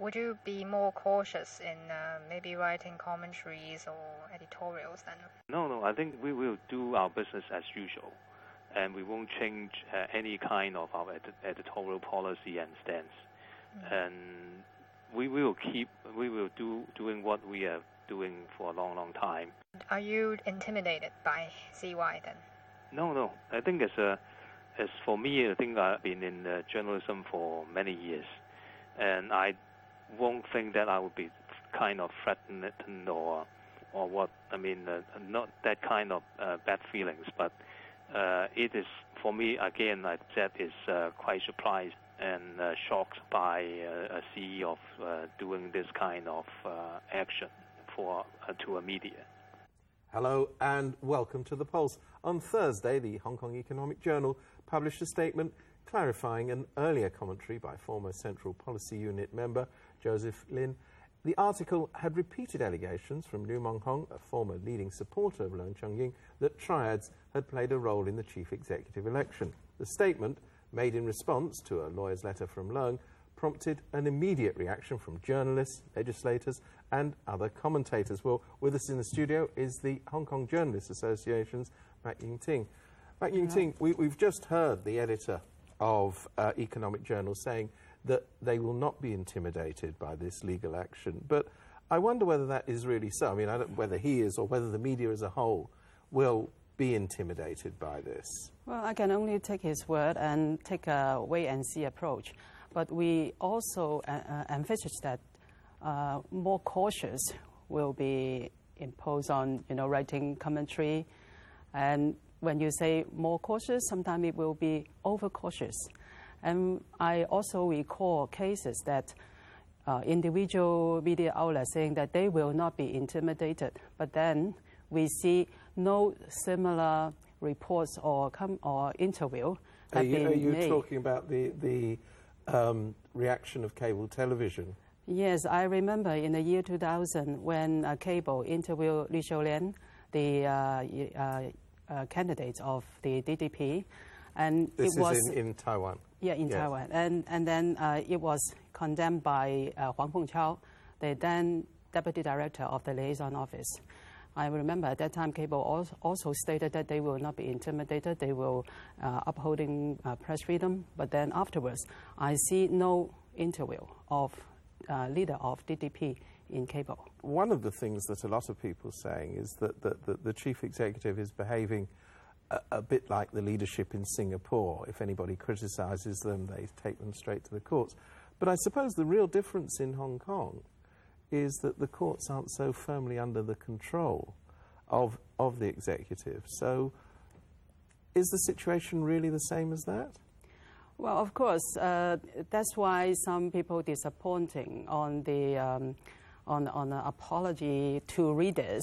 would you be more cautious in uh, maybe writing commentaries or editorials then? No, no. I think we will do our business as usual, and we won't change uh, any kind of our ed- editorial policy and stance. Mm. And we will keep, we will do doing what we are doing for a long, long time. Are you intimidated by CY then? No, no. I think as a, as for me, I think I've been in uh, journalism for many years, and I won't think that I would be kind of threatened or or what. I mean, uh, not that kind of uh, bad feelings, but uh, it is for me again. I said is uh, quite surprised and uh, shocked by uh, a CEO of doing this kind of action for to a media. Hello and welcome to the Pulse. On Thursday, the Hong Kong Economic Journal published a statement clarifying an earlier commentary by former Central Policy Unit member Joseph Lian. The article had repeated allegations from Lew Mon-hung, a former leading supporter of Leung Chun-ying, that triads had played a role in the chief executive election. The statement, made in response to a lawyer's letter from Leung, prompted an immediate reaction from journalists, legislators, and other commentators. Well, with us in the studio is the Hong Kong Journalists Association's Mak Ying Ting. Mak Ying Ting, we, have just heard the editor of uh, Economic Journal saying that they will not be intimidated by this legal action. But I wonder whether that is really so. I mean, I whether he is or whether the media as a whole will be intimidated by this. Well, I can only take his word and take a wait and see approach. But we also uh, uh, envisage that uh, more cautious will be imposed on, you know, writing commentary. And when you say more cautious, sometimes it will be overcautious. And I also recall cases that uh, individual media outlets saying that they will not be intimidated, but then we see no similar reports or come or interview. Are you, are you talking about the the um, reaction of cable television? Yes, I remember in the year 2000 when uh, cable interviewed Li Xiaolian, the uh, uh, uh, candidate of the DPP, and this it was in, in Taiwan. Yeah, in yes. Taiwan. And, and then uh, it was condemned by uh, Wang Fengchao, the then deputy director of the liaison office. I remember at that time, Cable also stated that they will not be intimidated, they will uh, upholding uh, press freedom. But then afterwards, I see no interview of uh, leader of DPP in Cable. One of the things that a lot of people are saying is that, that, that the chief executive is behaving a, bit like the leadership in Singapore. If anybody criticises them, they take them straight to the courts. But I suppose the real difference in Hong Kong is that the courts aren't so firmly under the control of, of the executive. So is the situation really the same as that? Well, of course, uh, that's why some people disappointing on the um, on on the apology to readers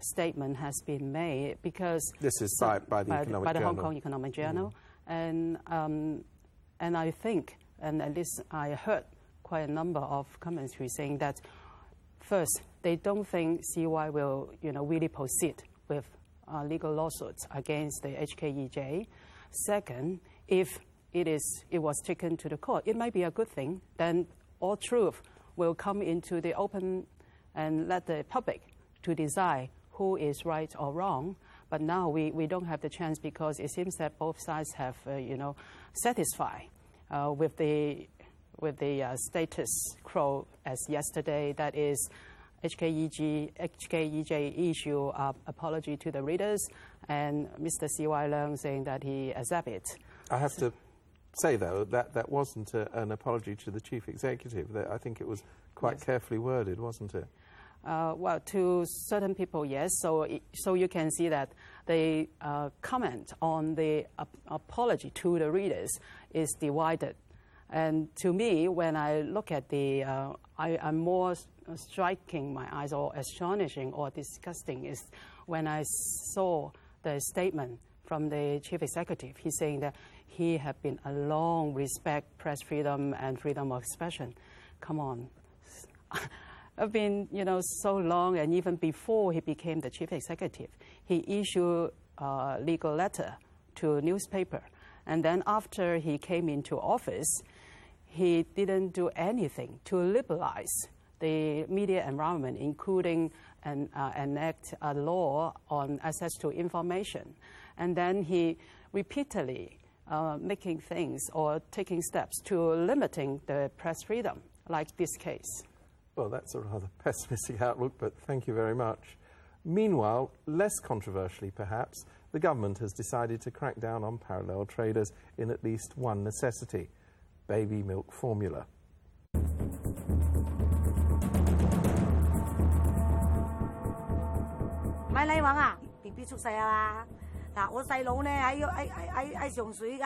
statement has been made because this is by, by the, by, by the Hong Kong Economic Journal, mm-hmm. and um, and I think, and at least I heard quite a number of commentary saying that first they don't think CY will you know really proceed with uh, legal lawsuits against the HKEJ. Second, if it is it was taken to the court, it might be a good thing. Then all truth will come into the open and let the public to decide who is right or wrong. But now we, we don't have the chance because it seems that both sides have, uh, you know, satisfied uh, with the, with the uh, status quo as yesterday. That is, HKEG, HKEJ issue uh, apology to the readers, and Mr. C.Y. Leung saying that he accepts it. I have to say, though, that that wasn't a, an apology to the chief executive. I think it was quite yes. carefully worded, wasn't it? Uh, well, to certain people, yes. So, so you can see that the uh, comment on the ap- apology to the readers is divided. And to me, when I look at the, uh, I, am more striking my eyes or astonishing or disgusting is when I saw the statement from the chief executive. He's saying that he had been a long respect press freedom and freedom of expression. Come on. have been, you know, so long, and even before he became the chief executive, he issued a legal letter to newspaper. And then after he came into office, he didn't do anything to liberalize the media environment, including and uh, enact a law on access to information. And then he repeatedly uh, making things or taking steps to limiting the press freedom, like this case. Well, that's a rather pessimistic outlook, but thank you very much. Meanwhile, less controversially perhaps, the government has decided to crack down on parallel traders in at least one necessity baby milk formula. 买礼品啊，B B 出世啊嘛。嗱，我细佬咧喺喺喺喺喺上水街，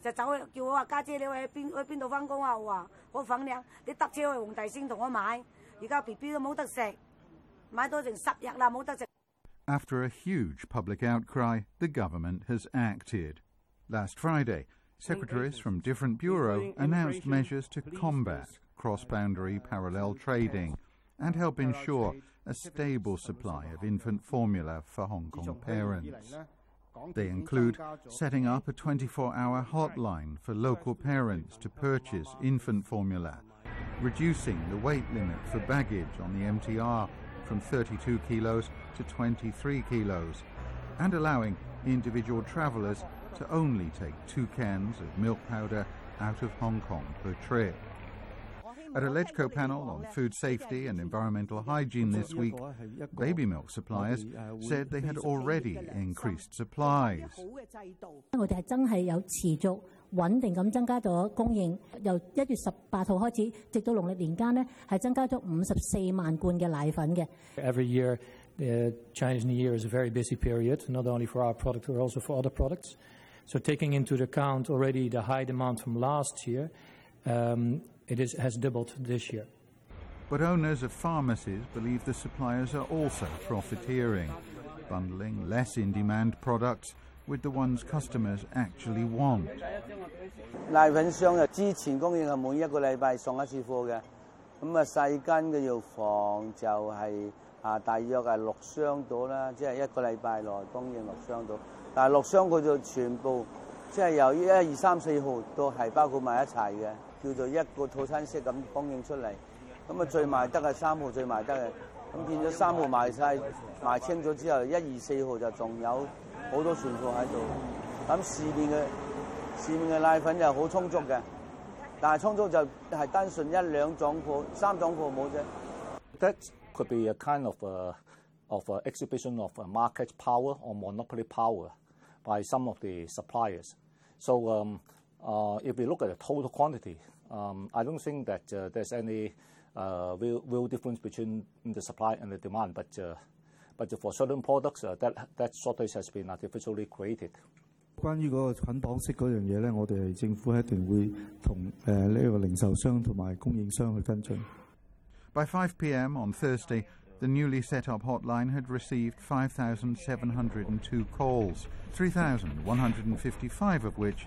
就走去叫我话家姐你去边去边度翻工啊？我话我粉岭，你搭车去黄大仙同我买。而家 B B 都冇得食，买到成十日啦冇得食。 After a huge public outcry, the government has acted. Last Friday, secretaries from different bureaux announced measures to combat cross-boundary parallel trading and help ensure a stable supply of infant formula for Hong Kong parents. They include setting up a 24-hour hotline for local parents to purchase infant formula, reducing the weight limit for baggage on the MTR from 32 kilos to 23 kilos, and allowing individual travellers to only take two cans of milk powder out of Hong Kong per trip. At a LegCo panel on food safety and environmental hygiene this week, baby milk suppliers said they had already increased supplies. 我哋系真系有持续稳定咁增加咗供应，由一月十八号开始，直到农历年间呢，系增加咗五十四万罐嘅奶粉嘅。 Every year, the Chinese New Year is a very busy period, not only for our product, but also for other products. So taking into account already the high demand from last year, um, it is, has doubled this year. But owners of pharmacies believe the suppliers are also profiteering, bundling less in demand products with the ones customers actually want. 奶粉商啊，之前供应系每一个礼拜送一次货嘅，咁啊细间嘅药房就系、啊大约系六箱到啦，即系一个礼拜内供应六箱到。但系六箱佢就全部即系由一二三四号都系包括埋一齐嘅， 叫做一個套餐式咁供應出嚟。咁啊最賣得係三號最賣得嘅，咁變咗三號賣晒賣清咗之後，一二四號就仲有好多存貨喺度。咁市面嘅市面嘅奶粉就好充足嘅，但係充足就係單純一兩種貨，三種貨冇啫。That could be a kind of a, of a exhibition of a market power or monopoly power by some of the suppliers. So um, if we look at the total quantity, um, I don't think that uh, there's any uh, real, real difference between the supply and the demand. But uh, but for certain products, uh, that that shortage has been artificially created. 关于嗰个捆绑式嗰样嘢咧，我哋系政府一定会同诶呢个零售商同埋供应商去跟进。 By 5 p.m. on Thursday, the newly set up hotline had received 5,702 calls, 3,155 of which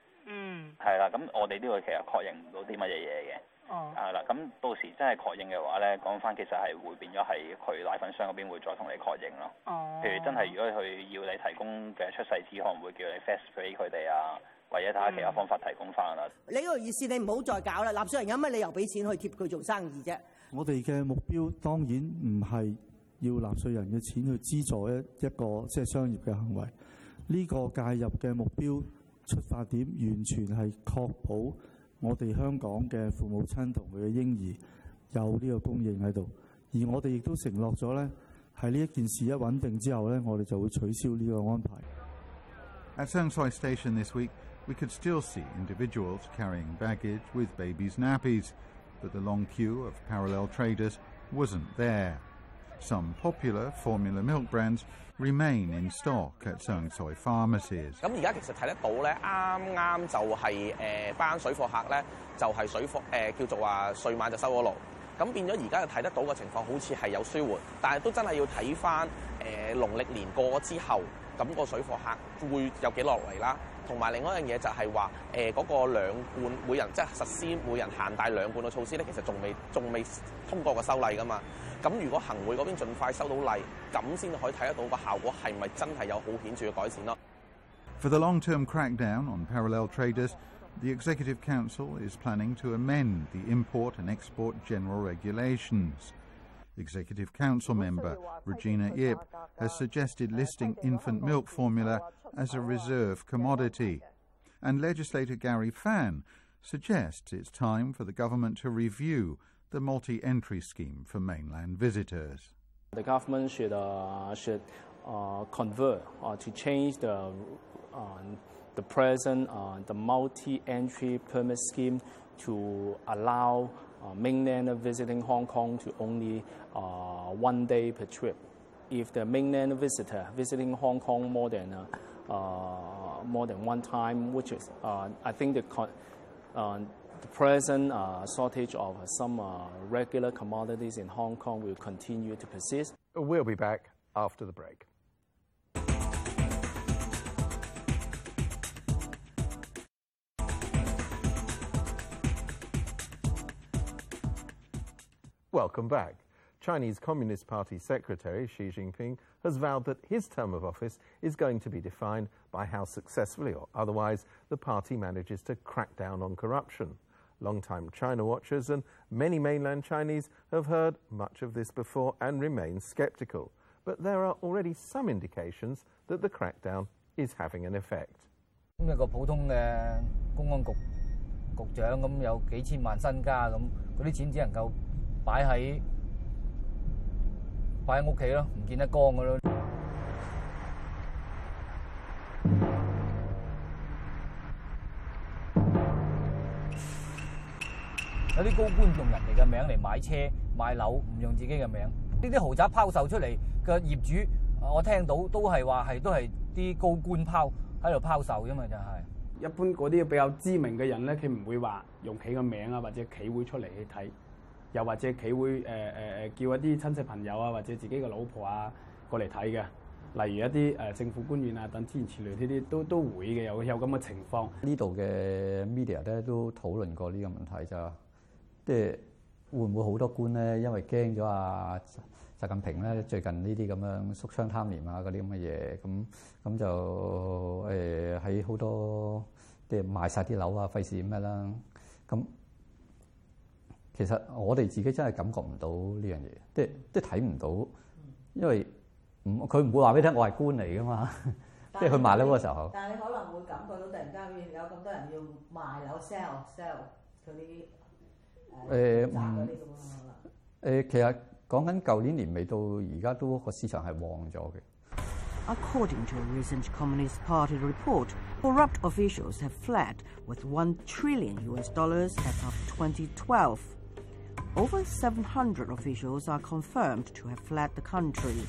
嗯。係啦，咁我哋呢個其實確認唔到啲乜嘢嘢嘅。哦。係啦，咁到時真係確認嘅話咧，講翻其實係會變咗係佢奶粉商嗰邊會再同你確認咯。哦。譬如真係如果佢要你提供嘅出世紙，可能會叫你 fax 俾佢哋啊，或者睇下其他方法提供翻啦。你呢個意思你唔好再搞啦，納稅人有乜理由俾錢去貼佢做生意啫？我哋嘅目標當然唔係要納稅人嘅錢去資助一一個即係商業嘅行為。呢、個介入嘅目標出發點完全係確保我哋香港嘅父母親同佢嘅嬰兒有呢個供應喺度，而我哋亦都承諾咗咧，喺呢一件事一穩定之後咧，我哋就會取消呢個安排。At s a n Soi Station this week, we could still see individuals carrying baggage with babies' nappies, but the long queue of parallel traders wasn't there. Some popular formula milk brands remain in stock at Sang Soi pharmacies. 咁而家其實睇得到咧，啱啱就係誒班水貨客咧，就係、水貨誒、呃叫做話歲晚就收咗爐。咁變咗而家就睇得到嘅情況，好似係有舒緩，但係都真係要睇翻誒農曆年過咗之後，咁、個水貨客會有幾落嚟啦。同埋另外一样嘢就系话诶嗰个两罐每人即系实施每人限带两罐嘅措施咧，其实仲未仲未通过个修例噶嘛。咁如果行会嗰边尽快收到例，咁先可以睇得到个效果系咪真系有好显着嘅改善咯。For the long-term crackdown on parallel traders, the Executive Council is planning to amend the import and export general regulations. Executive Council member Regina Yip has suggested listing infant milk formula as a reserve commodity. And legislator Gary Fan suggests it's time for the government to review the multi-entry scheme for mainland visitors. The government should uh, should uh, convert or to change the uh, the present uh, the multi-entry permit scheme to allow uh, mainland visiting Hong Kong to only uh, one day per trip. If the mainland visitor visiting Hong Kong more than more than one time, which is I think the the present uh, shortage of some uh, regular commodities in Hong Kong will continue to persist. We'll be back after the break. Welcome back. Chinese Communist Party Secretary Xi Jinping has vowed that his term of office is going to be defined by how successfully or otherwise the party manages to crack down on corruption. Long-time China watchers and many mainland Chinese have heard much of this before and remain sceptical. But there are already some indications that the crackdown is having an effect. 咁有个普通嘅公安局局长咁有几千万身家咁，嗰啲钱只能够摆喺 擺喺屋企咯，唔見得光噶咯。有啲高官用人哋嘅名嚟買車買樓，唔用自己嘅名。呢啲豪宅拋售出嚟嘅業主，我聽到都係話係都係啲高官拋喺度拋售啫嘛，就係、一般嗰啲比較知名嘅人咧，佢唔會話用企個名啊，或者企會出嚟去睇，又或者企會誒誒誒叫一啲親戚朋友啊，或者自己嘅老婆啊過嚟睇嘅。例如一啲誒、政府官員啊等之前前類呢啲都都會嘅，有有咁嘅情況。呢度嘅 media 咧都討論過呢個問題就，即係會唔會好多官咧，因為驚咗啊習近平咧最近呢啲咁樣縮槍貪廉啊嗰啲咁嘅嘢，咁咁就誒喺好多即係賣晒啲樓啊，費事咩啦。咁其實我哋自己真係感覺唔到呢樣嘢，即係即係睇唔到，因為唔佢唔會話俾你聽我係官嚟噶嘛，即係佢賣樓嗰個時候。但係你可能會感覺到突然間有咁多人要賣樓 sell sell 嗰啲誒唔誒，其實講緊舊年年尾到而家都個市場係旺咗嘅。According to a recent Communist Party report, corrupt officials have fled with one trillion US dollars as of 2012. Over 700 officials are confirmed to have fled the country.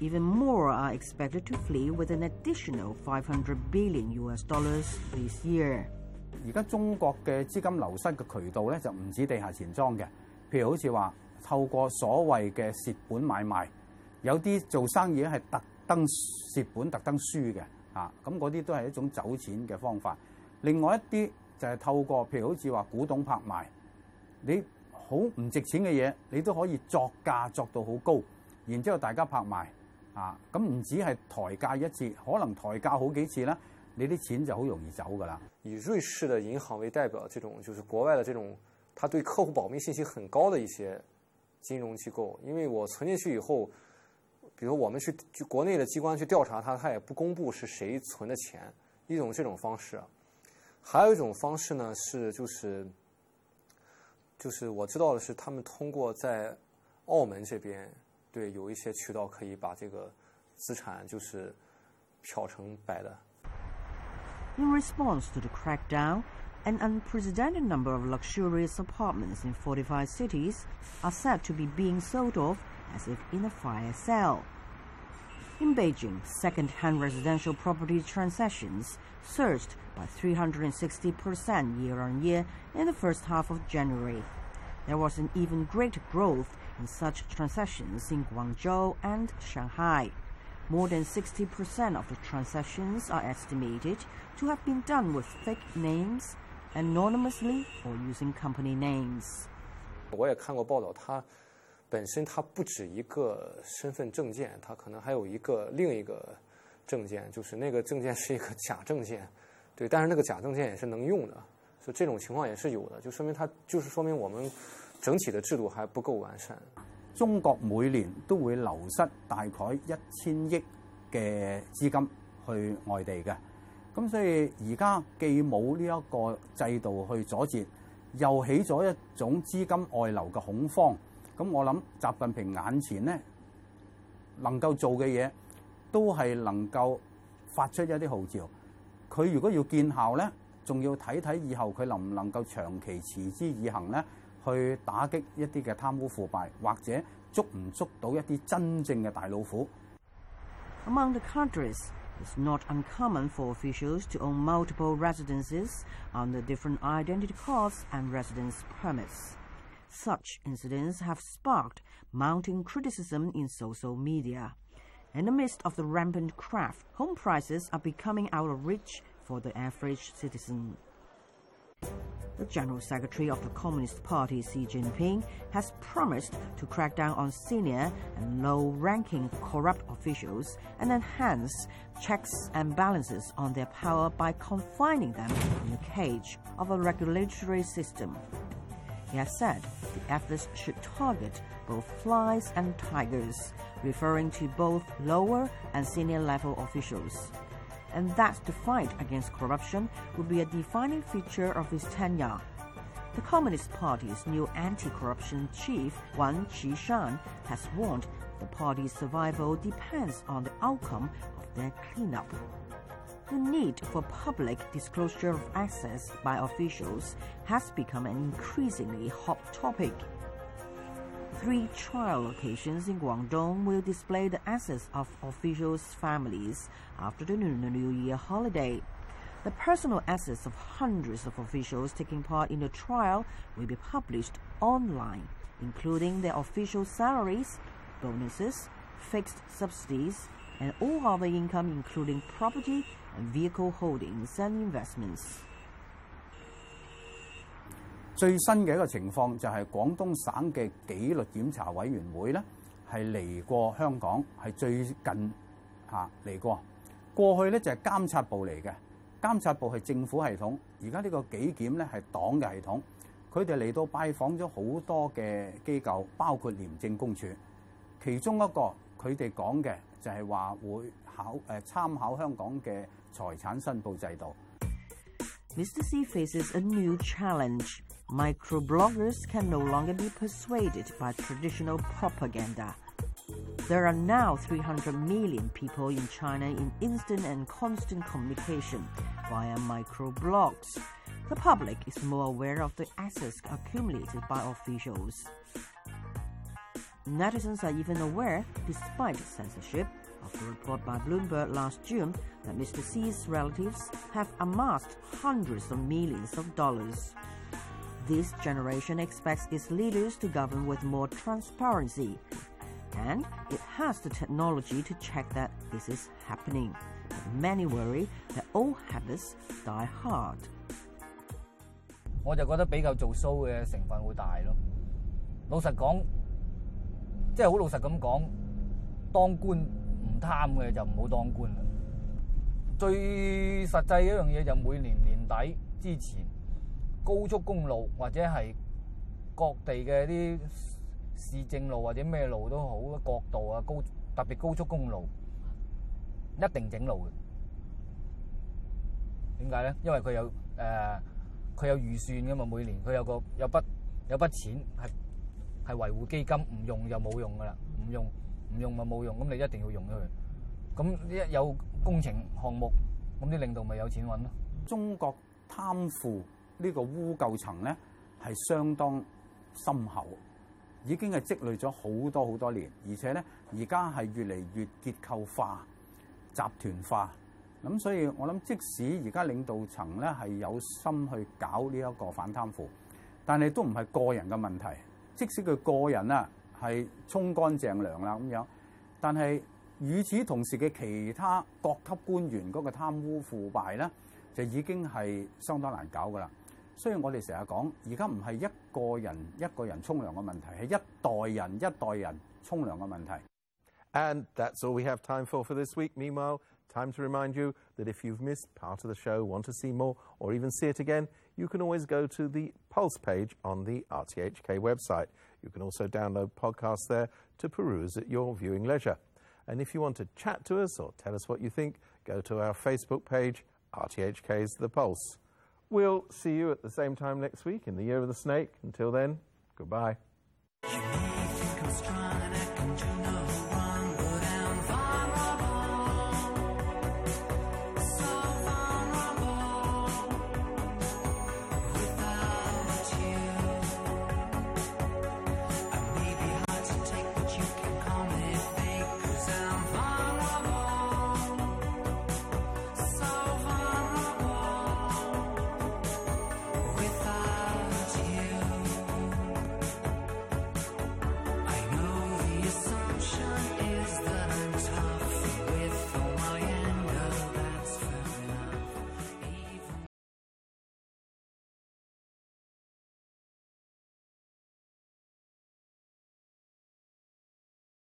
Even more are expected to flee with an additional 500 billion US dollars this year. 而家中国嘅资金流失嘅渠道咧，就唔止地下钱庄嘅，譬如好似话透过所谓嘅蚀本买卖，有啲做生意咧系特登蚀本、特登输嘅，啊，咁嗰啲都系一种走钱嘅方法。另外一啲就系透过譬如好似话古董拍卖，你 好唔值錢嘅嘢，你都可以作價作到好高，然之後大家拍賣，啊，咁唔止係抬價一次，可能抬價好幾次啦。你啲錢就好容易走㗎啦。以瑞士的銀行為代表，這種就是國外的這種，他對客戶保密信息很高的一些金融機構。因為我存進去以後，比如我們去去國內的機關去調查他，他也不公布是誰存的錢，一種這種方式。還有一種方式呢，是就是就是我知道的是，他们通过在澳门这边，对有一些渠道可以把这个资产就是漂成白的。In response to the crackdown, an unprecedented number of luxurious apartments in 45 cities are said to be being sold off as if in a fire sale. In Beijing, second-hand residential property transactions surged by 360% year on year in the first half of January. There was an even greater growth in such transactions in Guangzhou and Shanghai. More than 60% of the transactions are estimated to have been done with fake names, anonymously, or using company names. 我也看过报道，它 本身它不止一个身份证件，它可能还有一个另一个证件，就是那个证件是一个假证件，对，但是那个假证件也是能用的，所以这种情况也是有的，就说明它就是说明我们整体的制度还不够完善。中国每年都会流失大概一千亿嘅资金去外地嘅，咁所以而家既冇呢一个制度去阻截，又起咗一种资金外流嘅恐慌。咁我諗習近平眼前呢能夠做嘅嘢，都係能夠發出一啲號召。佢如果要見效咧，仲要睇睇以後佢能唔能夠長期持之以恒咧，去打擊一啲嘅貪污腐敗，或者捉唔捉到一啲真正嘅大老虎。Among the countries, it's not uncommon for officials to own multiple residences under different identity cards and residence permits. Such incidents have sparked mounting criticism in social media. In the midst of the rampant craft, home prices are becoming out of reach for the average citizen. The General Secretary of the Communist Party, Xi Jinping, has promised to crack down on senior and low ranking corrupt officials and enhance checks and balances on their power by confining them in the cage of a regulatory system. He has said the efforts should target both flies and tigers, referring to both lower and senior level officials and that the fight against corruption would be a defining feature of his tenure. The Communist Party's new anti-corruption chief, Wang Qishan, has warned the party's survival depends on the outcome of their cleanup. The need for public disclosure of assets by officials has become an increasingly hot topic. Three trial locations in Guangdong will display the assets of officials' families after the New Year holiday. The personal assets of hundreds of officials taking part in the trial will be published online, including their official salaries, bonuses, fixed subsidies, and all other income, including property and vehicle holdings and investments. 最新嘅一個情況就係廣東省嘅紀律檢查委員會咧，係嚟過香港，係最近嚇嚟過。過去咧就係監察部嚟嘅，監察部係政府系統，而家呢個紀檢咧係黨嘅系統。佢哋嚟到拜訪咗好多嘅機構，包括廉政公署。其中一個佢哋講嘅 Mr. Xi faces a new challenge. Microbloggers can no longer be persuaded by traditional propaganda. There are now 300 million people in China in instant and constant communication via microblogs. The public is more aware of the assets accumulated by officials. Netizens are even aware, despite censorship, of the report by Bloomberg last June that Mr. Xi's relatives have amassed hundreds of millions of dollars. This generation expects its leaders to govern with more transparency, and it has the technology to check that this is happening. But many worry that old habits die hard. 我就覺得比較做 show 嘅成分會大咯。老實講。即係好老實咁講，當官唔貪嘅就唔好當官啦。最實際一樣嘢就每年年底之前，高速公路或者係各地嘅啲市政路或者咩路都好，國道啊高特別高速公路一定整路嘅。點解咧？因為佢有誒。呃佢有預算噶嘛，每年佢有個有筆有筆錢係 係維護基金，唔用就冇用噶啦，唔用唔用咪冇用，咁你一定要用咗佢。咁一有工程項目，咁啲領導咪有錢揾咯。中國貪腐呢個污垢層咧係相當深厚，已經係積累咗好多好多年，而且咧而家係越嚟越結構化、集團化。咁所以我諗，即使而家領導層咧係有心去搞呢一個反貪腐，但係都唔係個人嘅問題，即使佢個人啊係沖乾淨涼啦咁樣，但係與此同時嘅其他各級官員嗰個貪污腐敗咧，就已經係相當難搞噶啦。所以我哋成日講，而家唔係一個人一個人沖涼嘅問題，係一代人一代人沖涼嘅問題。And that's all we have time for for this week. Meanwhile, time to remind you that if you've missed part of the show, want to see more, or even see it again, you can always go to the Pulse page on the RTHK website. You can also download podcasts there to peruse at your viewing leisure. And if you want to chat to us or tell us what you think, go to our Facebook page, RTHK's The Pulse. We'll see you at the same time next week in the Year of the Snake. Until then, goodbye.